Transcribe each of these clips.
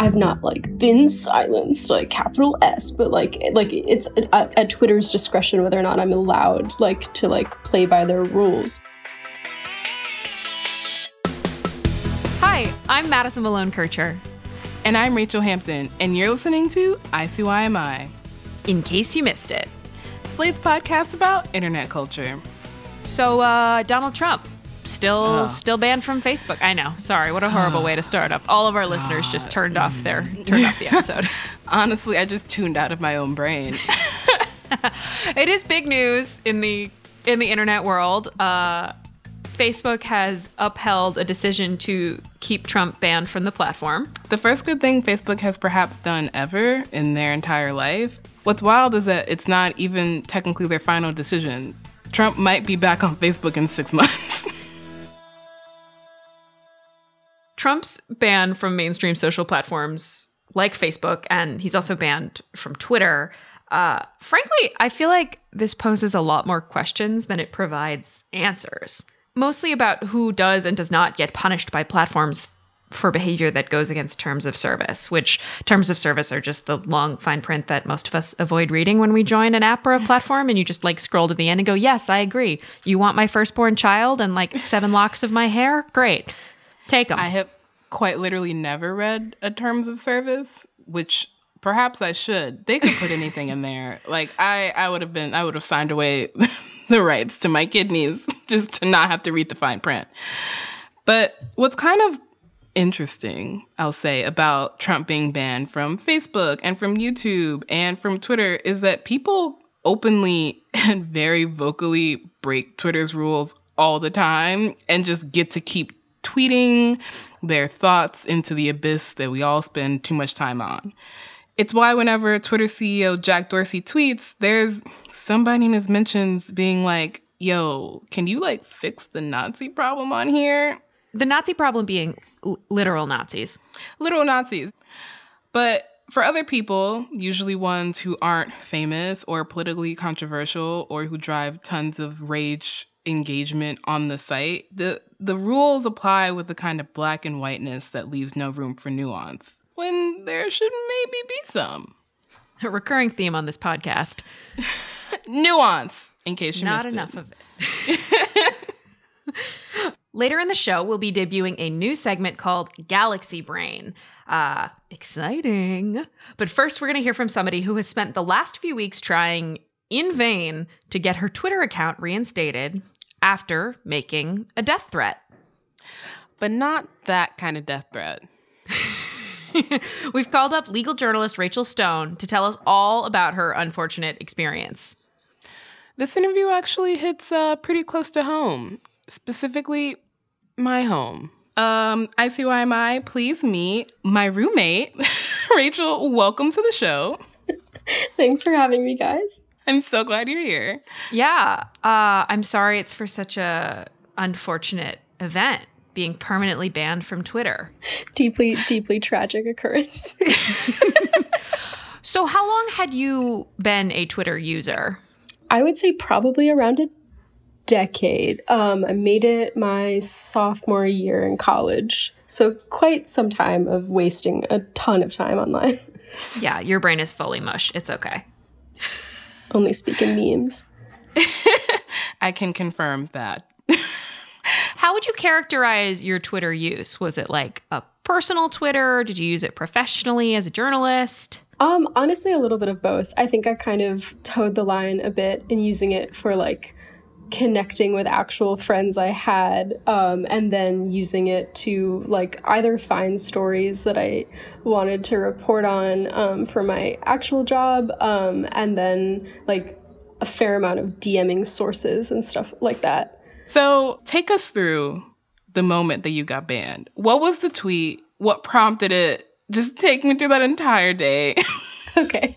I've not like been silenced like capital S, but like like it's at, at, Twitter's discretion whether or not I'm allowed like to like play by their rules. Hi, I'm Madison Malone Kircher. And I'm Rachel Hampton, and you're listening to ICYMI. In case you missed it, Slate's podcast about internet culture. So, uh, Donald Trump, Still, oh. still banned from Facebook. I know. Sorry, what a horrible way to start up. All of our listeners just turned off their turned off the episode. Honestly, I just tuned out of my own brain. it is big news in the in the internet world. Uh, Facebook has upheld a decision to keep Trump banned from the platform. The first good thing Facebook has perhaps done ever in their entire life. What's wild is that it's not even technically their final decision. Trump might be back on Facebook in six months. Trump's ban from mainstream social platforms like Facebook, and he's also banned from Twitter. Uh, frankly, I feel like this poses a lot more questions than it provides answers, mostly about who does and does not get punished by platforms for behavior that goes against terms of service, which terms of service are just the long fine print that most of us avoid reading when we join an app or a platform. And you just like scroll to the end and go, Yes, I agree. You want my firstborn child and like seven locks of my hair? Great. Take them. I have quite literally never read a terms of service, which perhaps I should. They could put anything in there. Like I, I would have been, I would have signed away the rights to my kidneys just to not have to read the fine print. But what's kind of interesting, I'll say, about Trump being banned from Facebook and from YouTube and from Twitter is that people openly and very vocally break Twitter's rules all the time and just get to keep tweeting their thoughts into the abyss that we all spend too much time on. It's why whenever Twitter CEO Jack Dorsey tweets, there's somebody in his mentions being like, yo, can you like fix the Nazi problem on here? The Nazi problem being l- literal Nazis. Literal Nazis. But for other people, usually ones who aren't famous or politically controversial or who drive tons of rage engagement on the site, the the rules apply with the kind of black and whiteness that leaves no room for nuance, when there should maybe be some. A recurring theme on this podcast. nuance, in case you Not enough it. of it. Later in the show, we'll be debuting a new segment called Galaxy Brain. Uh, exciting. But first, we're going to hear from somebody who has spent the last few weeks trying in vain to get her Twitter account reinstated after making a death threat. But not that kind of death threat. We've called up legal journalist Rachel Stone to tell us all about her unfortunate experience. This interview actually hits uh, pretty close to home, specifically my home. Um, ICYMI, please meet my roommate, Rachel. Welcome to the show. Thanks for having me, guys. I'm so glad you're here. Yeah. Uh, I'm sorry it's for such a unfortunate event being permanently banned from Twitter. Deeply, deeply tragic occurrence. so, how long had you been a Twitter user? I would say probably around a decade. Um, I made it my sophomore year in college. So, quite some time of wasting a ton of time online. Yeah, your brain is fully mush. It's okay only speak in memes. I can confirm that. How would you characterize your Twitter use? Was it like a personal Twitter? Did you use it professionally as a journalist? Um, honestly, a little bit of both. I think I kind of toed the line a bit in using it for like connecting with actual friends I had, um, and then using it to like either find stories that I wanted to report on um, for my actual job, um, and then like a fair amount of DMing sources and stuff like that. So take us through the moment that you got banned. What was the tweet? What prompted it? Just take me through that entire day. okay.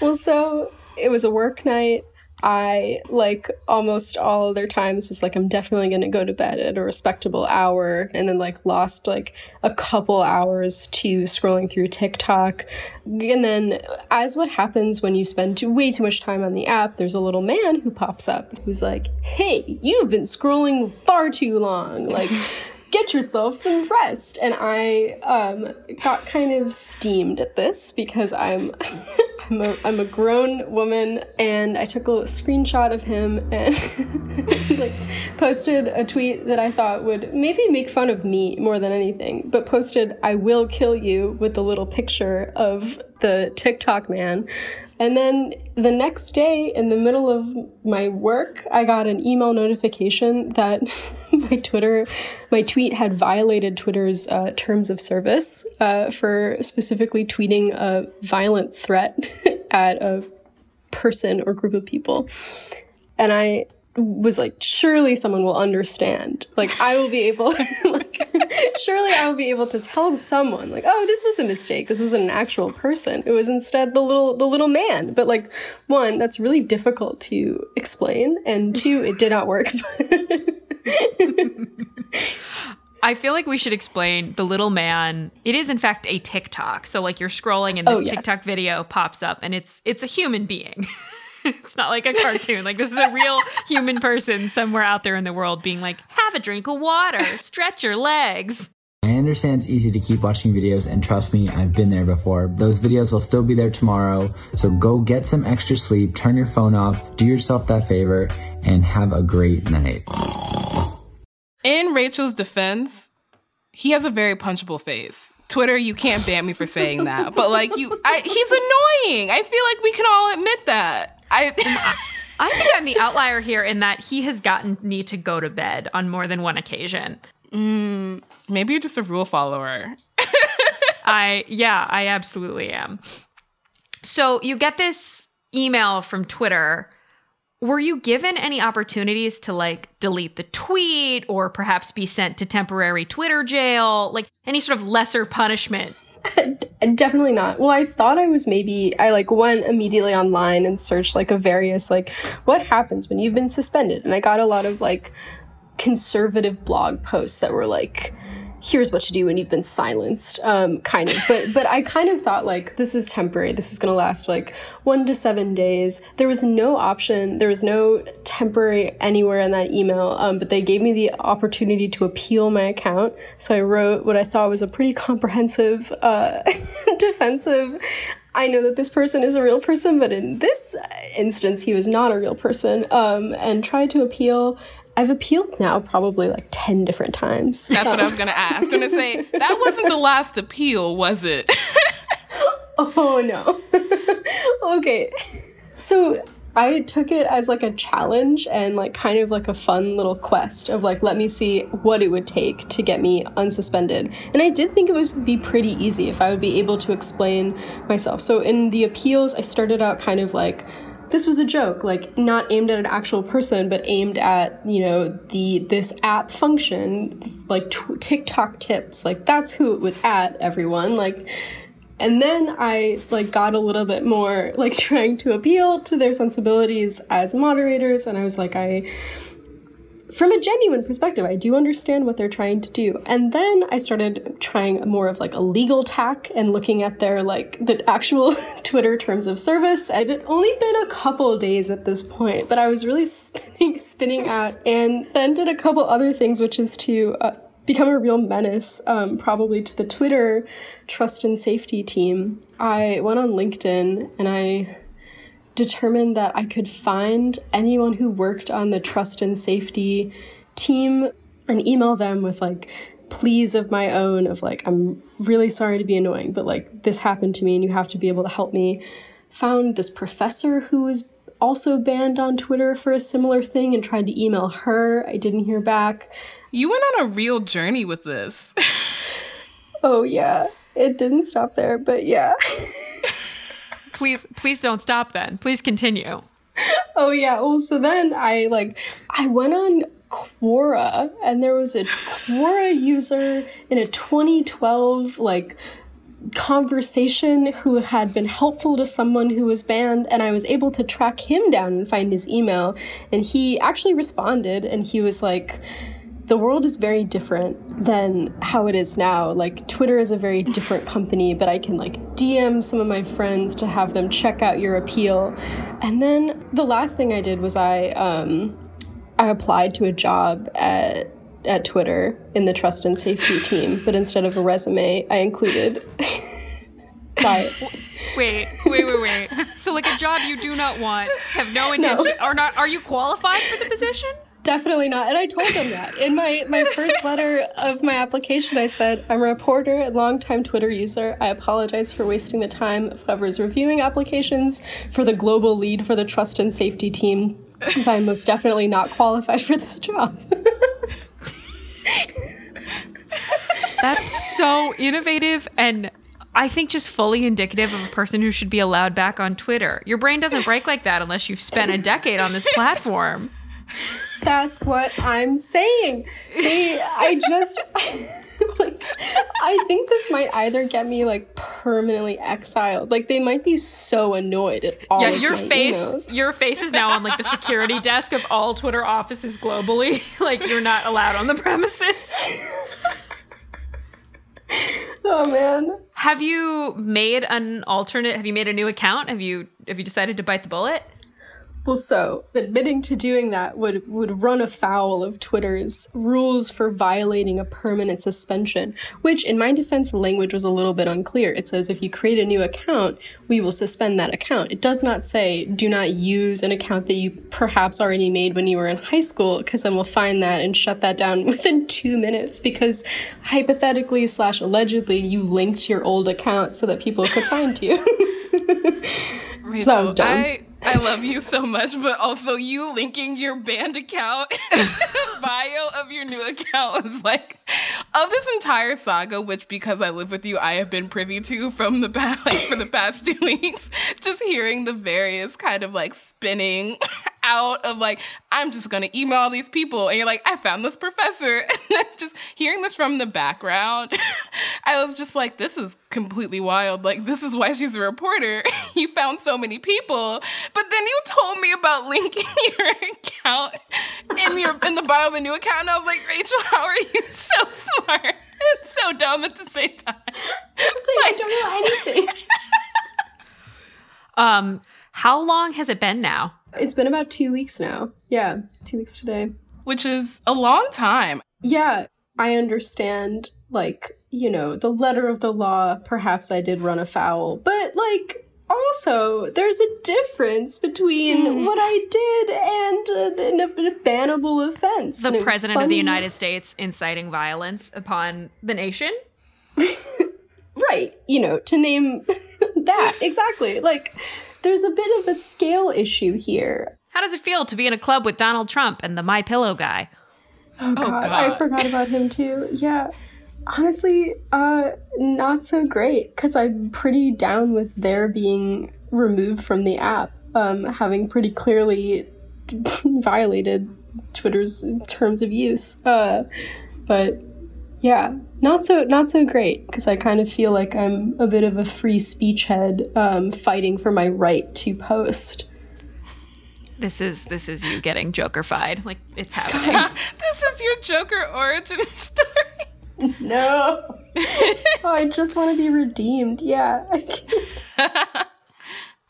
Well, so it was a work night. I, like almost all other times, was like, I'm definitely going to go to bed at a respectable hour. And then, like, lost like a couple hours to scrolling through TikTok. And then, as what happens when you spend too, way too much time on the app, there's a little man who pops up who's like, Hey, you've been scrolling far too long. Like, get yourself some rest. And I um, got kind of steamed at this because I'm I'm a, I'm a grown woman and I took a screenshot of him and like posted a tweet that I thought would maybe make fun of me more than anything, but posted I will kill you with the little picture of the TikTok man. And then the next day, in the middle of my work, I got an email notification that my Twitter, my tweet had violated Twitter's uh, terms of service uh, for specifically tweeting a violent threat at a person or group of people. And I was like, surely someone will understand. Like, I will be able, like, surely I will be able to tell someone, like, oh, this was a mistake. This was an actual person. It was instead the little, the little man. But like, one, that's really difficult to explain, and two, it did not work. I feel like we should explain the little man. It is in fact a TikTok. So like you're scrolling and oh, this oh, yes. TikTok video pops up and it's it's a human being. it's not like a cartoon. Like this is a real human person somewhere out there in the world being like, have a drink of water, stretch your legs. I understand it's easy to keep watching videos, and trust me, I've been there before. Those videos will still be there tomorrow, so go get some extra sleep, turn your phone off, do yourself that favor, and have a great night. In Rachel's defense, he has a very punchable face. Twitter, you can't ban me for saying that, but like you, I, he's annoying. I feel like we can all admit that. I. I think I'm the outlier here in that he has gotten me to go to bed on more than one occasion. Mm, maybe you're just a rule follower. I yeah, I absolutely am. So you get this email from Twitter. Were you given any opportunities to like delete the tweet or perhaps be sent to temporary Twitter jail? Like any sort of lesser punishment Definitely not. Well, I thought I was maybe I like went immediately online and searched like a various like what happens when you've been suspended, and I got a lot of like conservative blog posts that were like here's what to do when you've been silenced um, kind of. But but i kind of thought like this is temporary. This is going to last like one to seven days. There was no option. There was no temporary anywhere in that email. Um, but they gave me the opportunity to appeal my account. So i wrote what i thought was a pretty comprehensive uh, defensive I know that this person is a real person, but in this instance, he was not a real person, um, and tried to appeal. I've appealed now probably like 10 different times. That's what I was going to ask. I'm going to say, that wasn't the last appeal, was it? oh, no. okay. So I took it as like a challenge and like kind of like a fun little quest of like, let me see what it would take to get me unsuspended. And I did think it would be pretty easy if I would be able to explain myself. So in the appeals, I started out kind of like, this was a joke, like not aimed at an actual person, but aimed at you know the this app function, like t- TikTok tips. Like that's who it was at. Everyone like. And then I like got a little bit more like trying to appeal to their sensibilities as moderators and I was like I from a genuine perspective, I do understand what they're trying to do. And then I started trying more of like a legal tack and looking at their like the actual Twitter terms of service. It had only been a couple days at this point, but I was really spinning, spinning out and then did a couple other things, which is to uh, become a real menace, um, probably to the Twitter trust and safety team. I went on LinkedIn and I determined that I could find anyone who worked on the trust and safety team and email them with like pleas of my own of like I'm really sorry to be annoying but like this happened to me and you have to be able to help me. Found this professor who was also banned on Twitter for a similar thing and tried to email her. I didn't hear back. You went on a real journey with this. Oh yeah. It didn't stop there but yeah please, please don't stop then. Please continue. Oh yeah. Well, so then I like I went on Quora and there was a Quora user in a 2012 like conversation who had been helpful to someone who was banned and I was able to track him down and find his email and he actually responded and he was like the world is very different than how it is now. Like Twitter is a very different company, but I can like DM some of my friends to have them check out your appeal. And then the last thing I did was I um I applied to a job at at Twitter in the trust and safety team, but instead of a resume, I included Wait, wait, wait, wait. So like a job you do not want, have no intention, are not are you qualified for the position? Definitely not. And I told them that. In my, my first letter of my application, I said, I'm a reporter and longtime Twitter user. I apologize for wasting the time of whoever's reviewing applications for the global lead for the trust and safety team, because I'm most definitely not qualified for this job. That's so innovative and I think just fully indicative of a person who should be allowed back on Twitter. Your brain doesn't break like that unless you've spent a decade on this platform. That's what I'm saying. They, I just, like, I think this might either get me like permanently exiled. Like they might be so annoyed at all. Yeah, of your face, emails. your face is now on like the security desk of all Twitter offices globally. like you're not allowed on the premises. Oh man. Have you made an alternate? Have you made a new account? Have you have you decided to bite the bullet? Well, so admitting to doing that would would run afoul of Twitter's rules for violating a permanent suspension, which, in my defense, the language was a little bit unclear. It says if you create a new account, we will suspend that account. It does not say do not use an account that you perhaps already made when you were in high school, because then we'll find that and shut that down within two minutes. Because hypothetically slash allegedly, you linked your old account so that people could find you. Rachel, that was dumb. I, I love you so much, but also you linking your banned account bio of your new account is like of this entire saga, which because I live with you, I have been privy to from the past like for the past two weeks. Just hearing the various kind of like spinning out of like, I'm just gonna email all these people, and you're like, I found this professor, and then just hearing this from the background, I was just like, this is completely wild. Like, this is why she's a reporter. you found so many people, but then you told me about linking your account in your in the bio of the new account, and I was like, Rachel, how are you so smart and so dumb at the same time? I don't know anything. Um, how long has it been now? It's been about two weeks now. Yeah, two weeks today. Which is a long time. Yeah, I understand, like, you know, the letter of the law, perhaps I did run afoul, but, like, also, there's a difference between what I did and uh, an- a bannable offense. The And it president of the. United States inciting violence upon the nation? Right, you know, to name that, exactly. Like, there's a bit of a scale issue here. How does it feel to be in a club with Donald Trump and the My Pillow guy? Oh god, I God. forgot about him too. Yeah. Honestly, uh not so great cuz I'm pretty down with their being removed from the app, um having pretty clearly violated Twitter's terms of use. Uh but yeah, not so not so great because I kind of feel like I'm a bit of a free speech head um fighting for my right to post. This is this is you getting jokerfied. Like it's happening. this is your Joker origin story. No. oh, I just want to be redeemed. Yeah.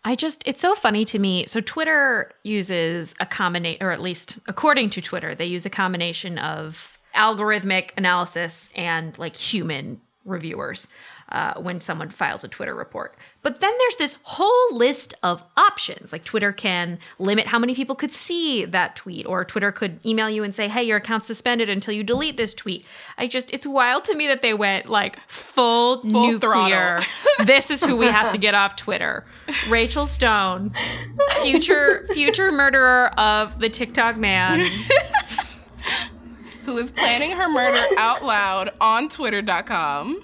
I just, it's so funny to me. So, Twitter uses a combination, or at least according to Twitter, they use a combination of algorithmic analysis and like human reviewers uh, when someone files a Twitter report. But then there's this whole list of options. Like, Twitter can limit how many people could see that tweet, or Twitter could email you and say, hey, your account's suspended until you delete this tweet. I just, it's wild to me that they went like full, Full nuclear. this is who we have to get off Twitter. Rachel Stone, future future murderer of the TikTok man. who is planning her murder out loud on twitter.com.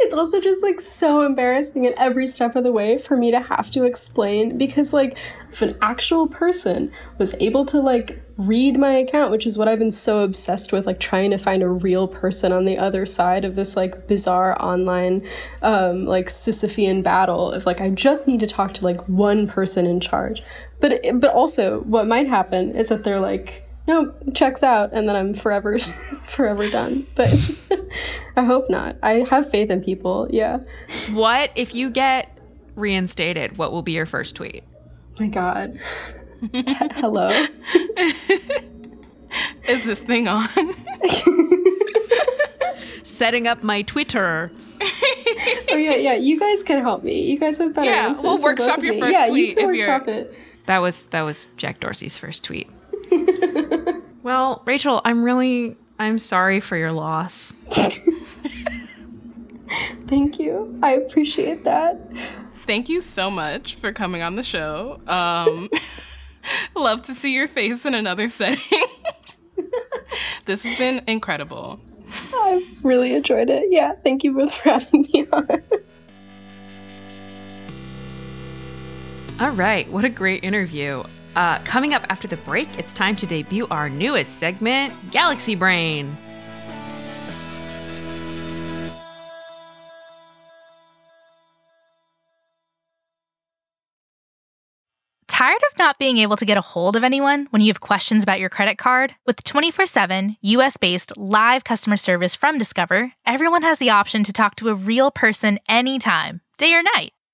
It's also just like so embarrassing at every step of the way for me to have to explain because like if an actual person was able to like read my account, which is what I've been so obsessed with, like trying to find a real person on the other side of this like bizarre online um like Sisyphean battle of like I just need to talk to like one person in charge. But but also what might happen is that they're like no, checks out, and then I'm forever, forever done. But I hope not. I have faith in people. Yeah. What if you get reinstated? What will be your first tweet? My God. H- hello. Is this thing on? Setting up my Twitter. oh yeah, yeah. You guys can help me. You guys have better Yeah, answers. we'll workshop your me. first yeah, tweet you can if you're- workshop it. That was that was Jack Dorsey's first tweet. well, Rachel, I'm really I'm sorry for your loss. Thank you. I appreciate that. Thank you so much for coming on the show. Um, love to see your face in another setting. this has been incredible. I've really enjoyed it. Yeah. Thank you both for having me on. All right, what a great interview. Uh, coming up after the break, it's time to debut our newest segment, Galaxy Brain. Tired of not being able to get a hold of anyone when you have questions about your credit card? With 24 7 US based live customer service from Discover, everyone has the option to talk to a real person anytime, day or night.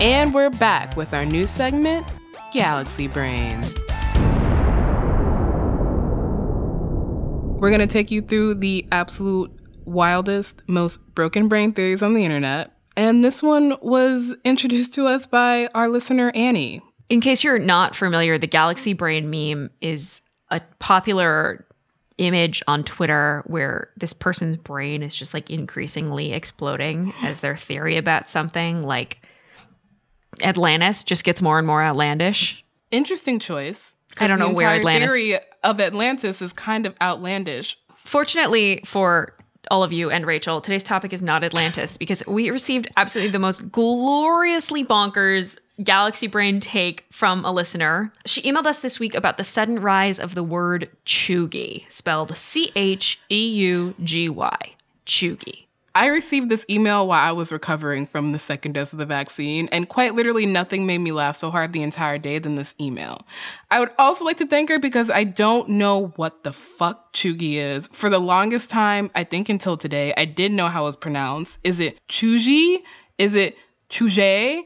And we're back with our new segment, Galaxy Brain. We're going to take you through the absolute wildest, most broken brain theories on the internet. And this one was introduced to us by our listener, Annie. In case you're not familiar, the Galaxy Brain meme is a popular image on Twitter where this person's brain is just like increasingly exploding as their theory about something like Atlantis just gets more and more outlandish. Interesting choice. I don't know where Atlantis- theory of Atlantis is kind of outlandish. Fortunately for all of you and Rachel, today's topic is not Atlantis because we received absolutely the most gloriously bonkers galaxy brain take from a listener. She emailed us this week about the sudden rise of the word cheugy, spelled C H E U G Y. Cheugy. I received this email while I was recovering from the second dose of the vaccine, and quite literally nothing made me laugh so hard the entire day than this email. I would also like to thank her because I don't know what the fuck Chugi is. For the longest time, I think until today, I didn't know how it was pronounced. Is it Chuji? Is it Chuje?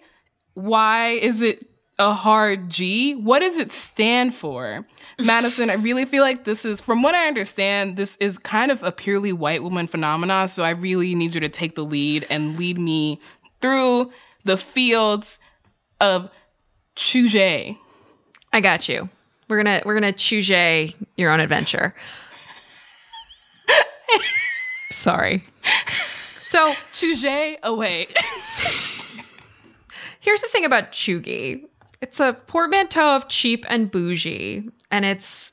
Why is it a hard G? What does it stand for? Madison, I really feel like this is, from what I understand, this is kind of a purely white woman phenomenon. So I really need you to take the lead and lead me through the fields of Chuje. I got you. We're gonna we're gonna choose your own adventure. Sorry. So Chuje, oh wait. Here's the thing about cheugy. It's a portmanteau of cheap and bougie, and it's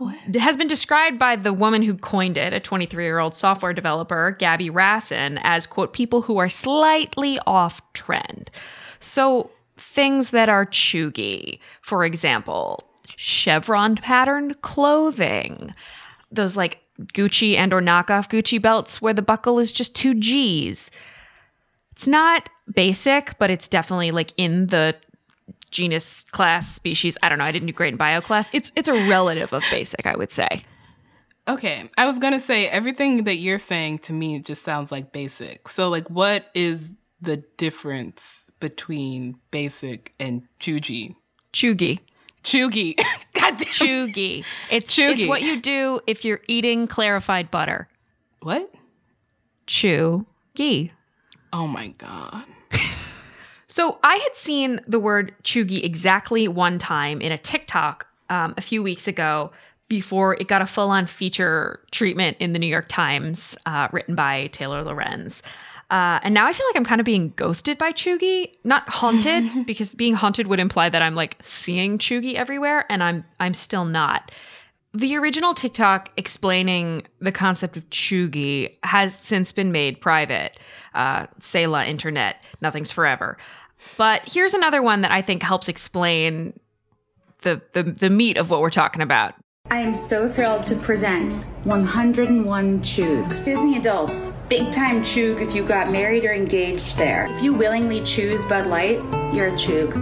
it has been described by the woman who coined it, a 23-year-old software developer, Gaby Rasson, as quote people who are slightly off trend. So things that are cheugy, for example, chevron patterned clothing, those like Gucci and or knockoff Gucci belts where the buckle is just two G's. It's not basic, but it's definitely like in the genus, class, species. I don't know. I didn't do great in bio class. It's it's a relative of basic, I would say. Okay, I was gonna say everything that you're saying to me just sounds like basic. So, like, what is the difference between basic and chugi? Chugi. Chugi. God damn. Chugi. It's Chugi. it's what you do if you're eating clarified butter. What? Chugi. Oh my god. So I had seen the word cheugy exactly one time in a TikTok um, a few weeks ago before it got a full on feature treatment in the New York Times, uh, written by Taylor Lorenz. Uh, and now I feel like I'm kind of being ghosted by Cheugy, not haunted, because being haunted would imply that I'm like seeing Cheugy everywhere, and I'm I'm still not. The original TikTok explaining the concept of Cheugy has since been made private. Uh, Selah Internet, nothing's forever. But here's another one that I think helps explain the, the the meat of what we're talking about. I am so thrilled to present 101 Chugs. Disney adults, big time Chug if you got married or engaged there. If you willingly choose Bud Light, you're a Chug.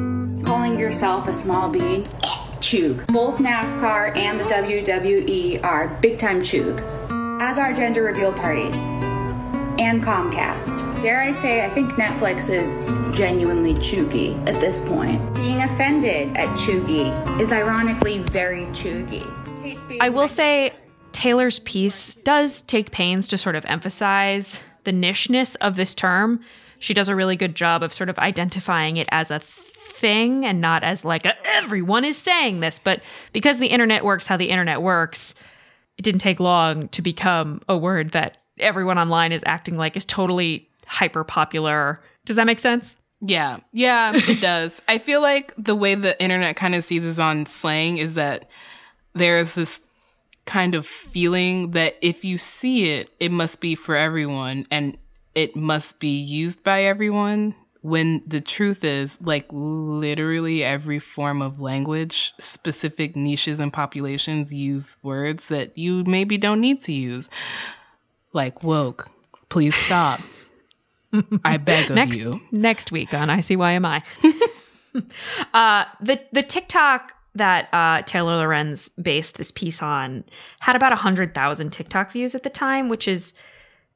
Calling yourself a small B, Chug. Both NASCAR and the WWE are big time Chug, as are gender reveal parties. And Comcast. Dare I say, I think Netflix is genuinely chuggy at this point. Being offended at chuggy is ironically very chuggy. I will say Taylor's piece does take pains to sort of emphasize the nicheness of this term. She does a really good job of sort of identifying it as a thing and not as like a, everyone is saying this. But because the internet works how the internet works, it didn't take long to become a word that everyone online is acting like is totally hyper popular. Does that make sense? Yeah, yeah, it does. I feel like the way the internet kind of seizes on slang is that there's this kind of feeling that if you see it, it must be for everyone and it must be used by everyone. When the truth is, like, literally every form of language, specific niches and populations use words that you maybe don't need to use. Like, woke, please stop. I beg of next you. next week on ICYMI. uh, the the TikTok that uh, Taylor Lorenz based this piece on had about hundred thousand TikTok views at the time, which is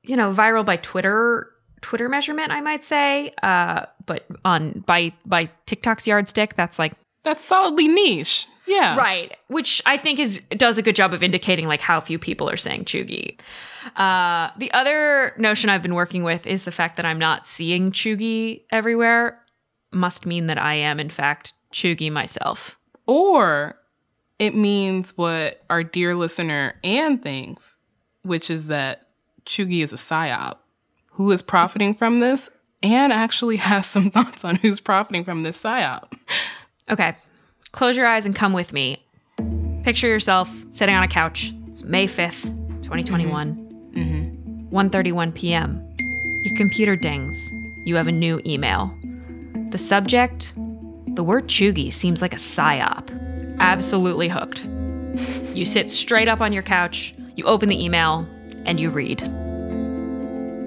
you know viral by Twitter Twitter measurement, I might say. Uh, but on by by TikTok's yardstick, that's like That's solidly niche. Yeah. Right, which I think is does a good job of indicating like how few people are saying cheugy. Uh, the other notion I've been working with is the fact that I'm not seeing cheugy everywhere. Must mean that I am in fact cheugy myself. Or it means what our dear listener Anne thinks, which is that Cheugy is a psyop. Who is profiting from this? Anne actually has some thoughts on who's profiting from this psyop. Okay, close your eyes and come with me. Picture yourself sitting on a couch. It's May 5th, 2021. 1:31 mm-hmm. p.m. Your computer dings. You have a new email. The subject, the word cheugy seems like a psyop. Absolutely hooked. You sit straight up on your couch, you open the email, and you read.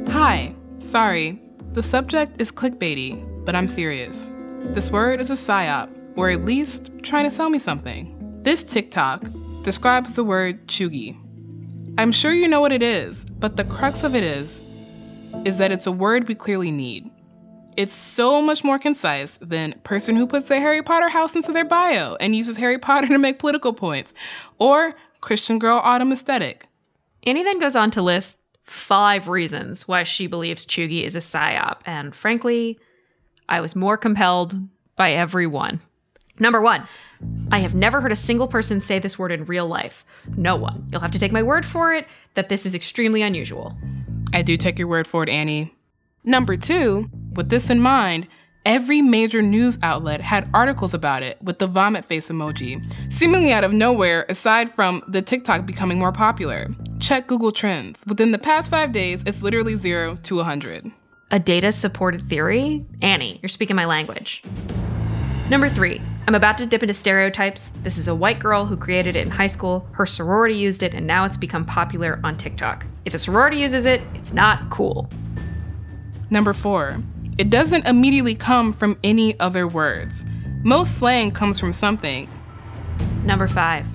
Hi, sorry. The subject is clickbaity, but I'm serious. This word is a psyop, or at least trying to sell me something. This TikTok describes the word cheugy. I'm sure you know what it is, but the crux of it is is that it's a word we clearly need. It's so much more concise than person who puts their Harry Potter house into their bio and uses Harry Potter to make political points, or Christian girl autumn aesthetic. Annie then goes on to list five reasons why she believes Cheugy is a psyop, and frankly, I was more compelled by every one. Number one, I have never heard a single person say this word in real life. No one. You'll have to take my word for it that this is extremely unusual. I do take your word for it, Annie. Number two, with this in mind, every major news outlet had articles about it with the vomit face emoji, seemingly out of nowhere, aside from the TikTok becoming more popular. Check Google Trends. Within the past five days, it's literally zero to 100. A data supported theory? Annie, you're speaking my language. Number three, I'm about to dip into stereotypes. This is a white girl who created it in high school. Her sorority used it, and now it's become popular on TikTok. If a sorority uses it, it's not cool. Number four, it doesn't immediately come from any other words. Most slang comes from something. Number five.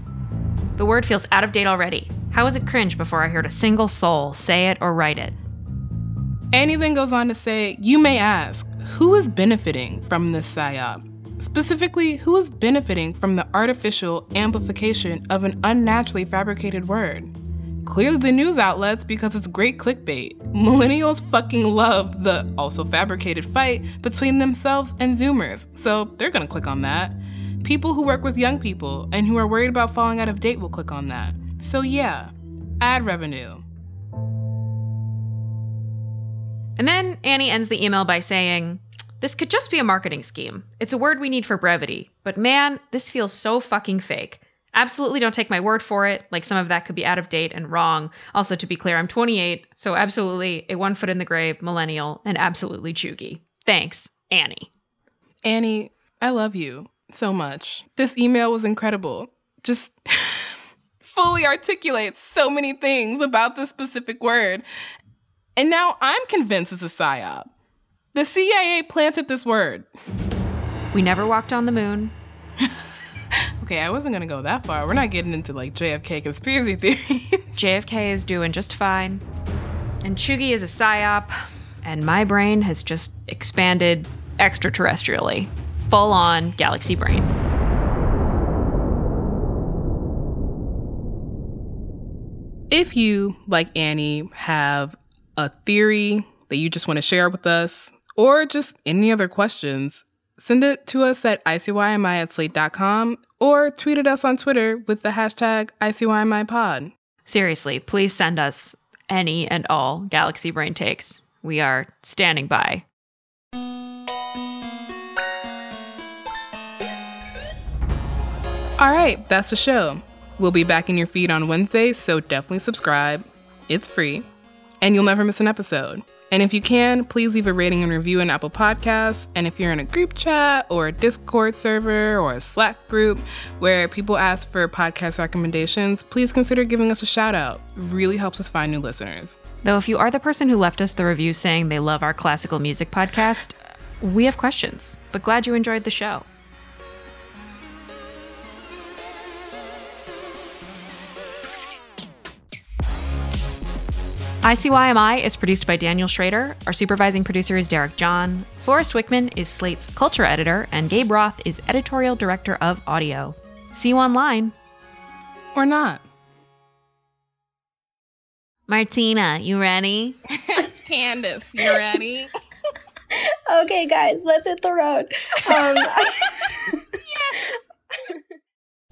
The word feels out of date already. How was it cringe before I heard a single soul say it or write it? Annie then goes on to say, You may ask, who is benefiting from this PSYOP? Specifically, who is benefiting from the artificial amplification of an unnaturally fabricated word? Clearly, the news outlets because it's great clickbait. Millennials fucking love the also fabricated fight between themselves and Zoomers, so they're gonna click on that. People who work with young people and who are worried about falling out of date will click on that. So, yeah, ad revenue. And then Annie ends the email by saying, This could just be a marketing scheme. It's a word we need for brevity. But man, this feels so fucking fake. Absolutely don't take my word for it. Like some of that could be out of date and wrong. Also, to be clear, I'm 28, so absolutely a one foot in the grave millennial and absolutely chuggy. Thanks, Annie. Annie, I love you so much. This email was incredible. Just fully articulates so many things about this specific word. And now I'm convinced it's a psyop. The CIA planted this word. We never walked on the moon. okay, I wasn't gonna go that far. We're not getting into like JFK conspiracy theories. JFK is doing just fine. And Cheugy is a psyop, and my brain has just expanded extraterrestrially. Full on galaxy brain. If you, like Annie, have a theory that you just want to share with us, or just any other questions, send it to us at ICYMI at slate.com or tweet at us on Twitter with the hashtag ICYMIPod. Seriously, please send us any and all Galaxy Brain takes. We are standing by. All right, that's the show. We'll be back in your feed on Wednesday, so definitely subscribe. It's free, and you'll never miss an episode. And if you can, please leave a rating and review in Apple Podcasts. And if you're in a group chat or a Discord server or a Slack group where people ask for podcast recommendations, please consider giving us a shout out. It really helps us find new listeners. Though, if you are the person who left us the review saying they love our classical music podcast, we have questions, but glad you enjoyed the show. ICYMI is produced by Daniel Schroeder. Our supervising producer is Derek John. Forrest Wickman is Slate's culture editor, and Gabe Roth is editorial director of audio. See you online. Or not. Martina, you ready? Candace, you ready? okay, guys, let's hit the road. Um,